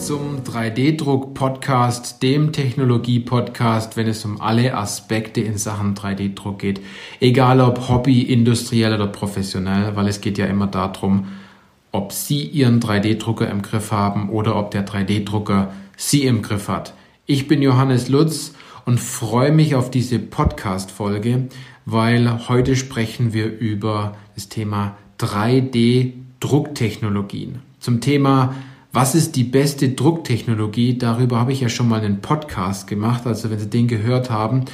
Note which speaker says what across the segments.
Speaker 1: zum 3D-Druck-Podcast, dem Technologie-Podcast, wenn es um alle Aspekte in Sachen 3D-Druck geht. Egal ob Hobby, industriell oder professionell, weil es geht ja immer darum, ob Sie Ihren 3D-Drucker im Griff haben oder ob der 3D-Drucker Sie im Griff hat. Ich bin Johannes Lutz und freue mich auf diese Podcast-Folge, weil heute sprechen wir über das Thema 3D-Drucktechnologien. Zum Thema was ist die beste Drucktechnologie? Darüber habe ich ja schon mal einen Podcast gemacht. Also wenn Sie den gehört haben,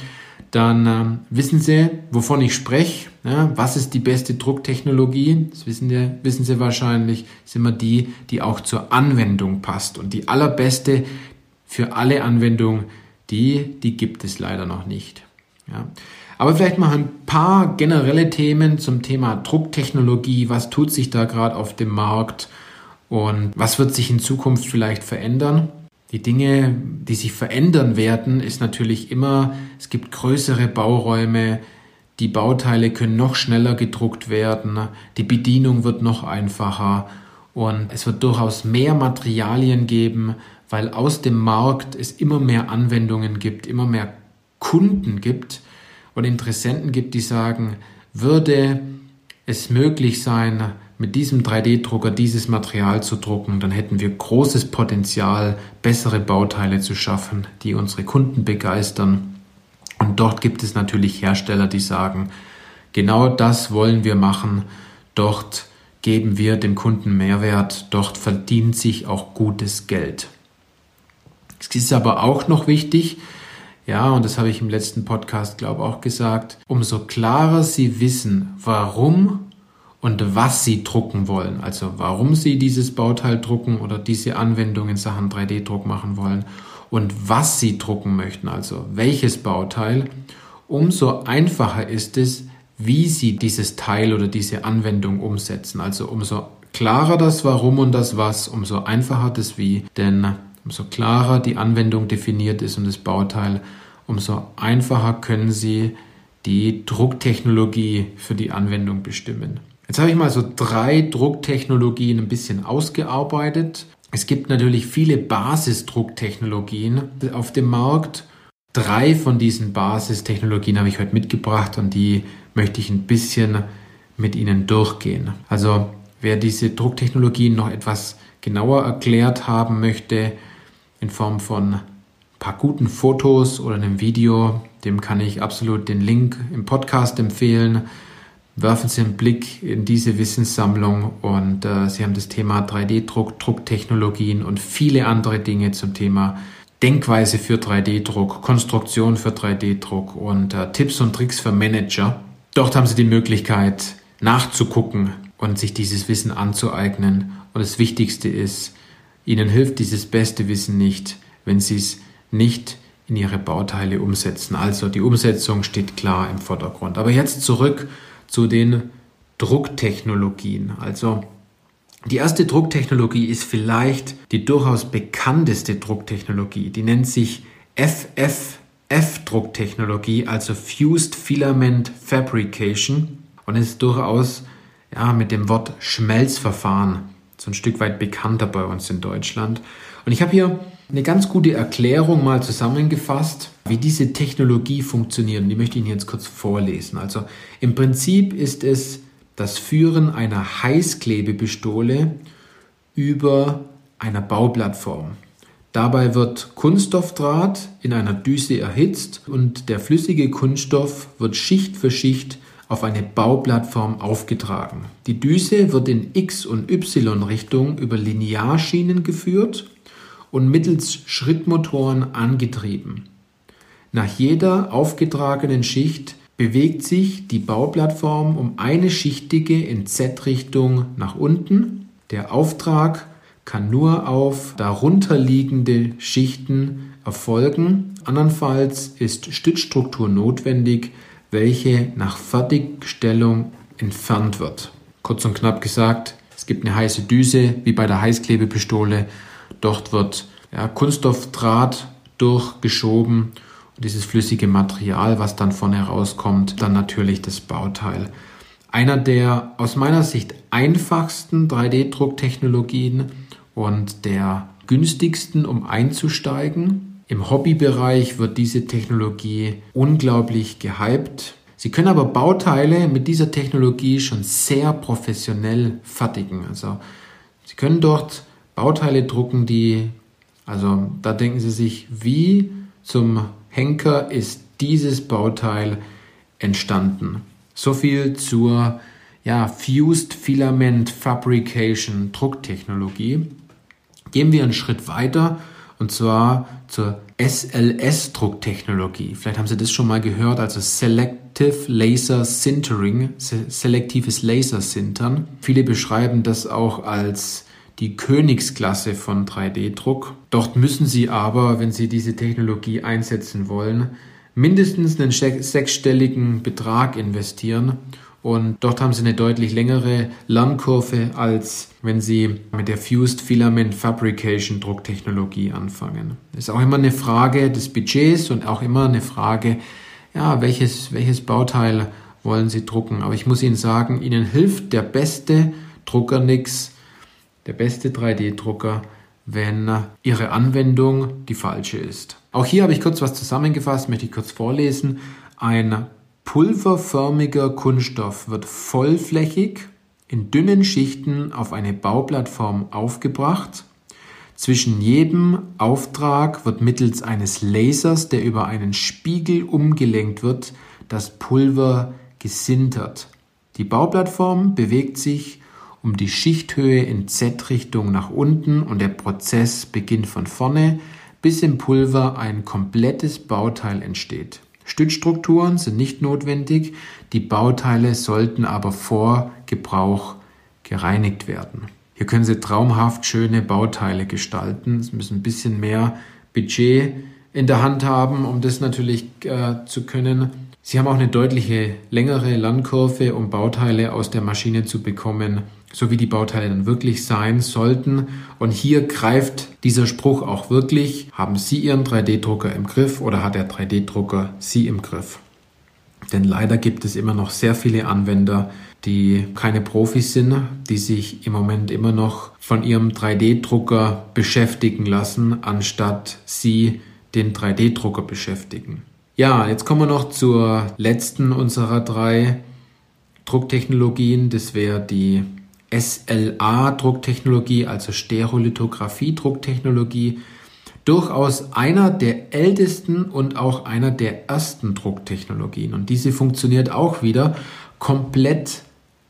Speaker 1: dann äh, wissen Sie, wovon ich spreche. Ja, was ist die beste Drucktechnologie? Das wissen Sie, wissen Sie wahrscheinlich, ist immer die, die auch zur Anwendung passt. Und die allerbeste für alle Anwendungen, die, die gibt es leider noch nicht. Ja. Aber vielleicht mal ein paar generelle Themen zum Thema Drucktechnologie. Was tut sich da gerade auf dem Markt? Und was wird sich in Zukunft vielleicht verändern? Die Dinge, die sich verändern werden, ist natürlich immer, es gibt größere Bauräume, die Bauteile können noch schneller gedruckt werden, die Bedienung wird noch einfacher und es wird durchaus mehr Materialien geben, weil aus dem Markt es immer mehr Anwendungen gibt, immer mehr Kunden gibt und Interessenten gibt, die sagen, würde es möglich sein, mit diesem 3D-Drucker dieses Material zu drucken, dann hätten wir großes Potenzial, bessere Bauteile zu schaffen, die unsere Kunden begeistern. Und dort gibt es natürlich Hersteller, die sagen, genau das wollen wir machen, dort geben wir dem Kunden Mehrwert, dort verdient sich auch gutes Geld. Es ist aber auch noch wichtig, ja, und das habe ich im letzten Podcast, glaube ich, auch gesagt, umso klarer Sie wissen, warum und was sie drucken wollen. Also warum sie dieses Bauteil drucken oder diese Anwendung in Sachen 3D-Druck machen wollen und was sie drucken möchten, also welches Bauteil, umso einfacher ist es, wie sie dieses Teil oder diese Anwendung umsetzen. Also umso klarer das Warum und das Was, umso einfacher das Wie. Denn umso klarer die Anwendung definiert ist und das Bauteil, umso einfacher können sie die Drucktechnologie für die Anwendung bestimmen. Jetzt habe ich mal so drei Drucktechnologien ein bisschen ausgearbeitet. Es gibt natürlich viele Basisdrucktechnologien auf dem Markt. Drei von diesen Basistechnologien habe ich heute mitgebracht und die möchte ich ein bisschen mit Ihnen durchgehen. Also wer diese Drucktechnologien noch etwas genauer erklärt haben möchte, in Form von ein paar guten Fotos oder einem Video, dem kann ich absolut den Link im Podcast empfehlen werfen Sie einen Blick in diese Wissenssammlung und äh, Sie haben das Thema 3D-Druck, Drucktechnologien und viele andere Dinge zum Thema Denkweise für 3D-Druck, Konstruktion für 3D-Druck und äh, Tipps und Tricks für Manager. Dort haben Sie die Möglichkeit nachzugucken und sich dieses Wissen anzueignen. Und das Wichtigste ist, Ihnen hilft dieses beste Wissen nicht, wenn Sie es nicht in Ihre Bauteile umsetzen. Also die Umsetzung steht klar im Vordergrund. Aber jetzt zurück zu den Drucktechnologien. Also die erste Drucktechnologie ist vielleicht die durchaus bekannteste Drucktechnologie. Die nennt sich FFF-Drucktechnologie, also Fused Filament Fabrication und ist durchaus ja, mit dem Wort Schmelzverfahren so ein Stück weit bekannter bei uns in Deutschland. Und ich habe hier eine ganz gute Erklärung mal zusammengefasst, wie diese Technologie funktioniert. Die möchte ich Ihnen jetzt kurz vorlesen. Also im Prinzip ist es das Führen einer Heißklebepistole über einer Bauplattform. Dabei wird Kunststoffdraht in einer Düse erhitzt und der flüssige Kunststoff wird Schicht für Schicht auf eine Bauplattform aufgetragen. Die Düse wird in X- und Y-Richtung über Linearschienen geführt und mittels Schrittmotoren angetrieben. Nach jeder aufgetragenen Schicht bewegt sich die Bauplattform um eine schichtige in Z-Richtung nach unten. Der Auftrag kann nur auf darunterliegende Schichten erfolgen. Andernfalls ist Stützstruktur notwendig, welche nach Fertigstellung entfernt wird. Kurz und knapp gesagt, es gibt eine heiße Düse wie bei der Heißklebepistole Dort wird ja, Kunststoffdraht durchgeschoben und dieses flüssige Material, was dann vorne rauskommt, dann natürlich das Bauteil. Einer der aus meiner Sicht einfachsten 3D-Drucktechnologien und der günstigsten, um einzusteigen. Im Hobbybereich wird diese Technologie unglaublich gehypt. Sie können aber Bauteile mit dieser Technologie schon sehr professionell fertigen. Also Sie können dort Bauteile drucken, die, also da denken Sie sich, wie zum Henker ist dieses Bauteil entstanden. So viel zur ja, Fused Filament Fabrication Drucktechnologie. Gehen wir einen Schritt weiter und zwar zur SLS-Drucktechnologie. Vielleicht haben Sie das schon mal gehört, also Selective Laser Sintering, selektives Lasersintern. Viele beschreiben das auch als die Königsklasse von 3D-Druck. Dort müssen Sie aber, wenn Sie diese Technologie einsetzen wollen, mindestens einen sechsstelligen Betrag investieren und dort haben sie eine deutlich längere Lernkurve, als wenn sie mit der Fused Filament Fabrication Drucktechnologie anfangen. Ist auch immer eine Frage des Budgets und auch immer eine Frage, ja, welches, welches Bauteil wollen Sie drucken. Aber ich muss Ihnen sagen, Ihnen hilft der beste Drucker nix, der beste 3D-Drucker, wenn Ihre Anwendung die falsche ist. Auch hier habe ich kurz was zusammengefasst, möchte ich kurz vorlesen. Ein Pulverförmiger Kunststoff wird vollflächig in dünnen Schichten auf eine Bauplattform aufgebracht. Zwischen jedem Auftrag wird mittels eines Lasers, der über einen Spiegel umgelenkt wird, das Pulver gesintert. Die Bauplattform bewegt sich um die Schichthöhe in Z-Richtung nach unten und der Prozess beginnt von vorne, bis im Pulver ein komplettes Bauteil entsteht. Stützstrukturen sind nicht notwendig, die Bauteile sollten aber vor Gebrauch gereinigt werden. Hier können Sie traumhaft schöne Bauteile gestalten. Es müssen ein bisschen mehr Budget in der Hand haben, um das natürlich äh, zu können. Sie haben auch eine deutliche längere Lernkurve, um Bauteile aus der Maschine zu bekommen, so wie die Bauteile dann wirklich sein sollten. Und hier greift dieser Spruch auch wirklich. Haben Sie Ihren 3D-Drucker im Griff oder hat der 3D-Drucker Sie im Griff? Denn leider gibt es immer noch sehr viele Anwender, die keine Profis sind, die sich im Moment immer noch von ihrem 3D-Drucker beschäftigen lassen, anstatt sie den 3D-Drucker beschäftigen. Ja, jetzt kommen wir noch zur letzten unserer drei Drucktechnologien. Das wäre die SLA-Drucktechnologie, also Stereolithografie-Drucktechnologie, durchaus einer der ältesten und auch einer der ersten Drucktechnologien. Und diese funktioniert auch wieder komplett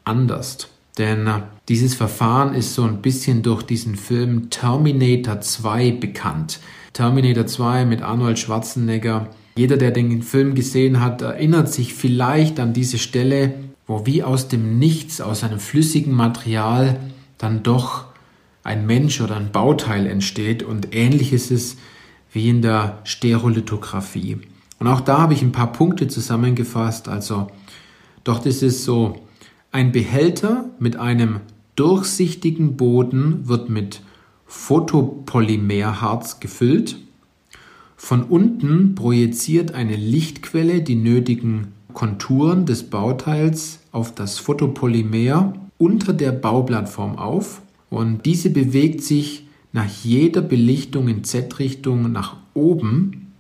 Speaker 1: anders. Denn äh, dieses Verfahren ist so ein bisschen durch diesen Film Terminator 2 bekannt. Terminator 2 mit Arnold Schwarzenegger. Jeder, der den Film gesehen hat, erinnert sich vielleicht an diese Stelle, wo wie aus dem Nichts, aus einem flüssigen Material dann doch ein Mensch oder ein Bauteil entsteht und ähnlich ist es wie in der Stereolithografie. Und auch da habe ich ein paar Punkte zusammengefasst. Also dort ist es so, ein Behälter mit einem durchsichtigen Boden wird mit Photopolymerharz gefüllt. Von unten projiziert eine Lichtquelle die nötigen Konturen des Bauteils auf das Photopolymer unter der Bauplattform auf und diese bewegt sich nach jeder Belichtung in Z-Richtung nach oben,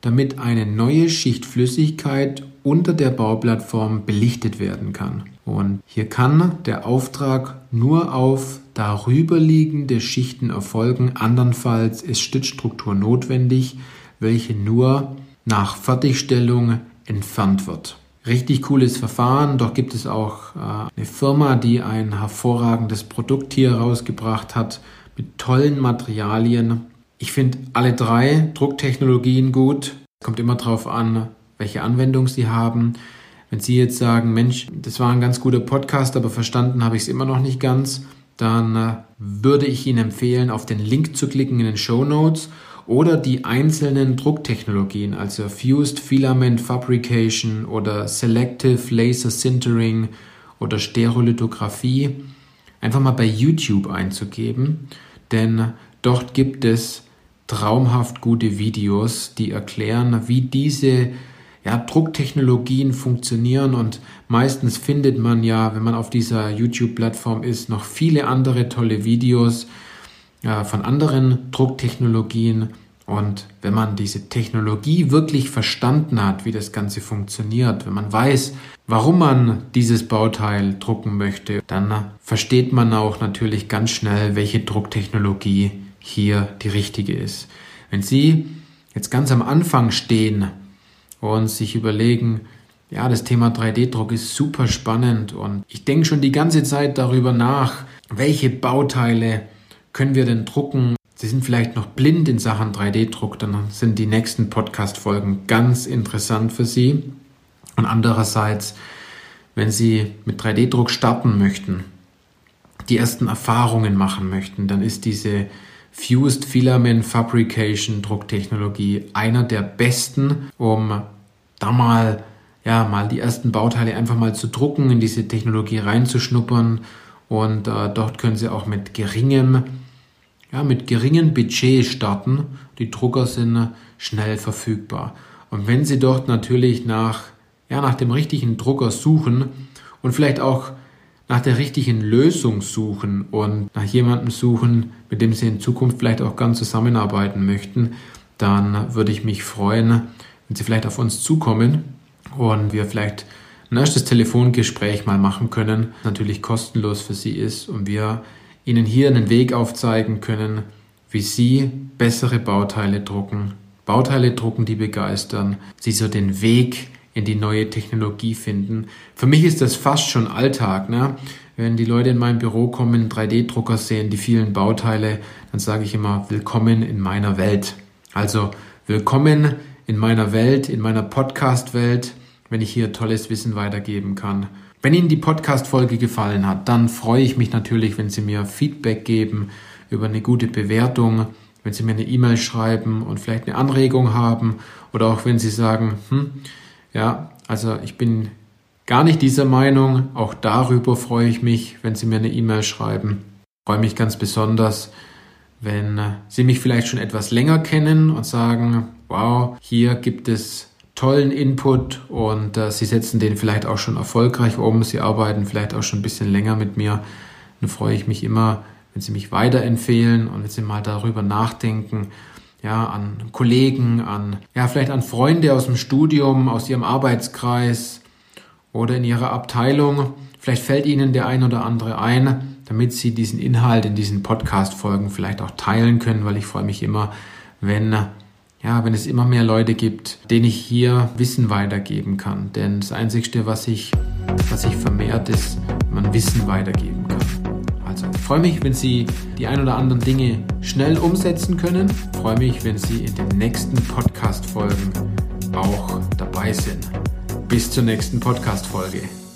Speaker 1: damit eine neue Schicht Flüssigkeit unter der Bauplattform belichtet werden kann. Und hier kann der Auftrag nur auf darüberliegende Schichten erfolgen, andernfalls ist Stützstruktur notwendig, welche nur nach Fertigstellung entfernt wird. Richtig cooles Verfahren, doch gibt es auch äh, eine Firma, die ein hervorragendes Produkt hier rausgebracht hat mit tollen Materialien. Ich finde alle drei Drucktechnologien gut. Kommt immer darauf an, welche Anwendung sie haben. Wenn Sie jetzt sagen, Mensch, das war ein ganz guter Podcast, aber verstanden habe ich es immer noch nicht ganz, dann äh, würde ich Ihnen empfehlen, auf den Link zu klicken in den Show Notes oder die einzelnen Drucktechnologien, also Fused Filament Fabrication oder Selective Laser Sintering oder Stereolithografie, einfach mal bei YouTube einzugeben, denn dort gibt es traumhaft gute Videos, die erklären, wie diese ja, Drucktechnologien funktionieren. Und meistens findet man ja, wenn man auf dieser YouTube-Plattform ist, noch viele andere tolle Videos, von anderen Drucktechnologien. Und wenn man diese Technologie wirklich verstanden hat, wie das Ganze funktioniert, wenn man weiß, warum man dieses Bauteil drucken möchte, dann versteht man auch natürlich ganz schnell, welche Drucktechnologie hier die richtige ist. Wenn Sie jetzt ganz am Anfang stehen und sich überlegen, ja, das Thema 3D-Druck ist super spannend und ich denke schon die ganze Zeit darüber nach, welche Bauteile können wir denn drucken? Sie sind vielleicht noch blind in Sachen 3D-Druck, dann sind die nächsten Podcast-Folgen ganz interessant für Sie. Und andererseits, wenn Sie mit 3D-Druck starten möchten, die ersten Erfahrungen machen möchten, dann ist diese Fused Filament Fabrication Drucktechnologie einer der besten, um da mal ja mal die ersten Bauteile einfach mal zu drucken, in diese Technologie reinzuschnuppern und äh, dort können Sie auch mit geringem ja, mit geringem Budget starten. Die Drucker sind schnell verfügbar. Und wenn Sie dort natürlich nach, ja, nach dem richtigen Drucker suchen und vielleicht auch nach der richtigen Lösung suchen und nach jemandem suchen, mit dem Sie in Zukunft vielleicht auch gern zusammenarbeiten möchten, dann würde ich mich freuen, wenn Sie vielleicht auf uns zukommen und wir vielleicht ein erstes Telefongespräch mal machen können, natürlich kostenlos für Sie ist und wir Ihnen hier einen Weg aufzeigen können, wie Sie bessere Bauteile drucken, Bauteile drucken, die begeistern, Sie so den Weg in die neue Technologie finden. Für mich ist das fast schon Alltag. Ne? Wenn die Leute in mein Büro kommen, 3D-Drucker sehen, die vielen Bauteile, dann sage ich immer, willkommen in meiner Welt. Also willkommen in meiner Welt, in meiner Podcast-Welt, wenn ich hier tolles Wissen weitergeben kann. Wenn Ihnen die Podcast-Folge gefallen hat, dann freue ich mich natürlich, wenn Sie mir Feedback geben über eine gute Bewertung, wenn Sie mir eine E-Mail schreiben und vielleicht eine Anregung haben oder auch wenn Sie sagen, hm, ja, also ich bin gar nicht dieser Meinung, auch darüber freue ich mich, wenn Sie mir eine E-Mail schreiben. Ich freue mich ganz besonders, wenn Sie mich vielleicht schon etwas länger kennen und sagen, wow, hier gibt es tollen Input und äh, Sie setzen den vielleicht auch schon erfolgreich um. Sie arbeiten vielleicht auch schon ein bisschen länger mit mir. Dann freue ich mich immer, wenn Sie mich weiterempfehlen und wenn Sie mal darüber nachdenken, ja, an Kollegen, an, ja, vielleicht an Freunde aus dem Studium, aus Ihrem Arbeitskreis oder in Ihrer Abteilung. Vielleicht fällt Ihnen der ein oder andere ein, damit Sie diesen Inhalt in diesen Podcast-Folgen vielleicht auch teilen können, weil ich freue mich immer, wenn ja, wenn es immer mehr Leute gibt, denen ich hier Wissen weitergeben kann. Denn das Einzige, was ich, was ich vermehrt, ist, man Wissen weitergeben kann. Also ich freue mich, wenn Sie die ein oder anderen Dinge schnell umsetzen können. Ich freue mich, wenn Sie in den nächsten Podcast-Folgen auch dabei sind. Bis zur nächsten Podcast-Folge.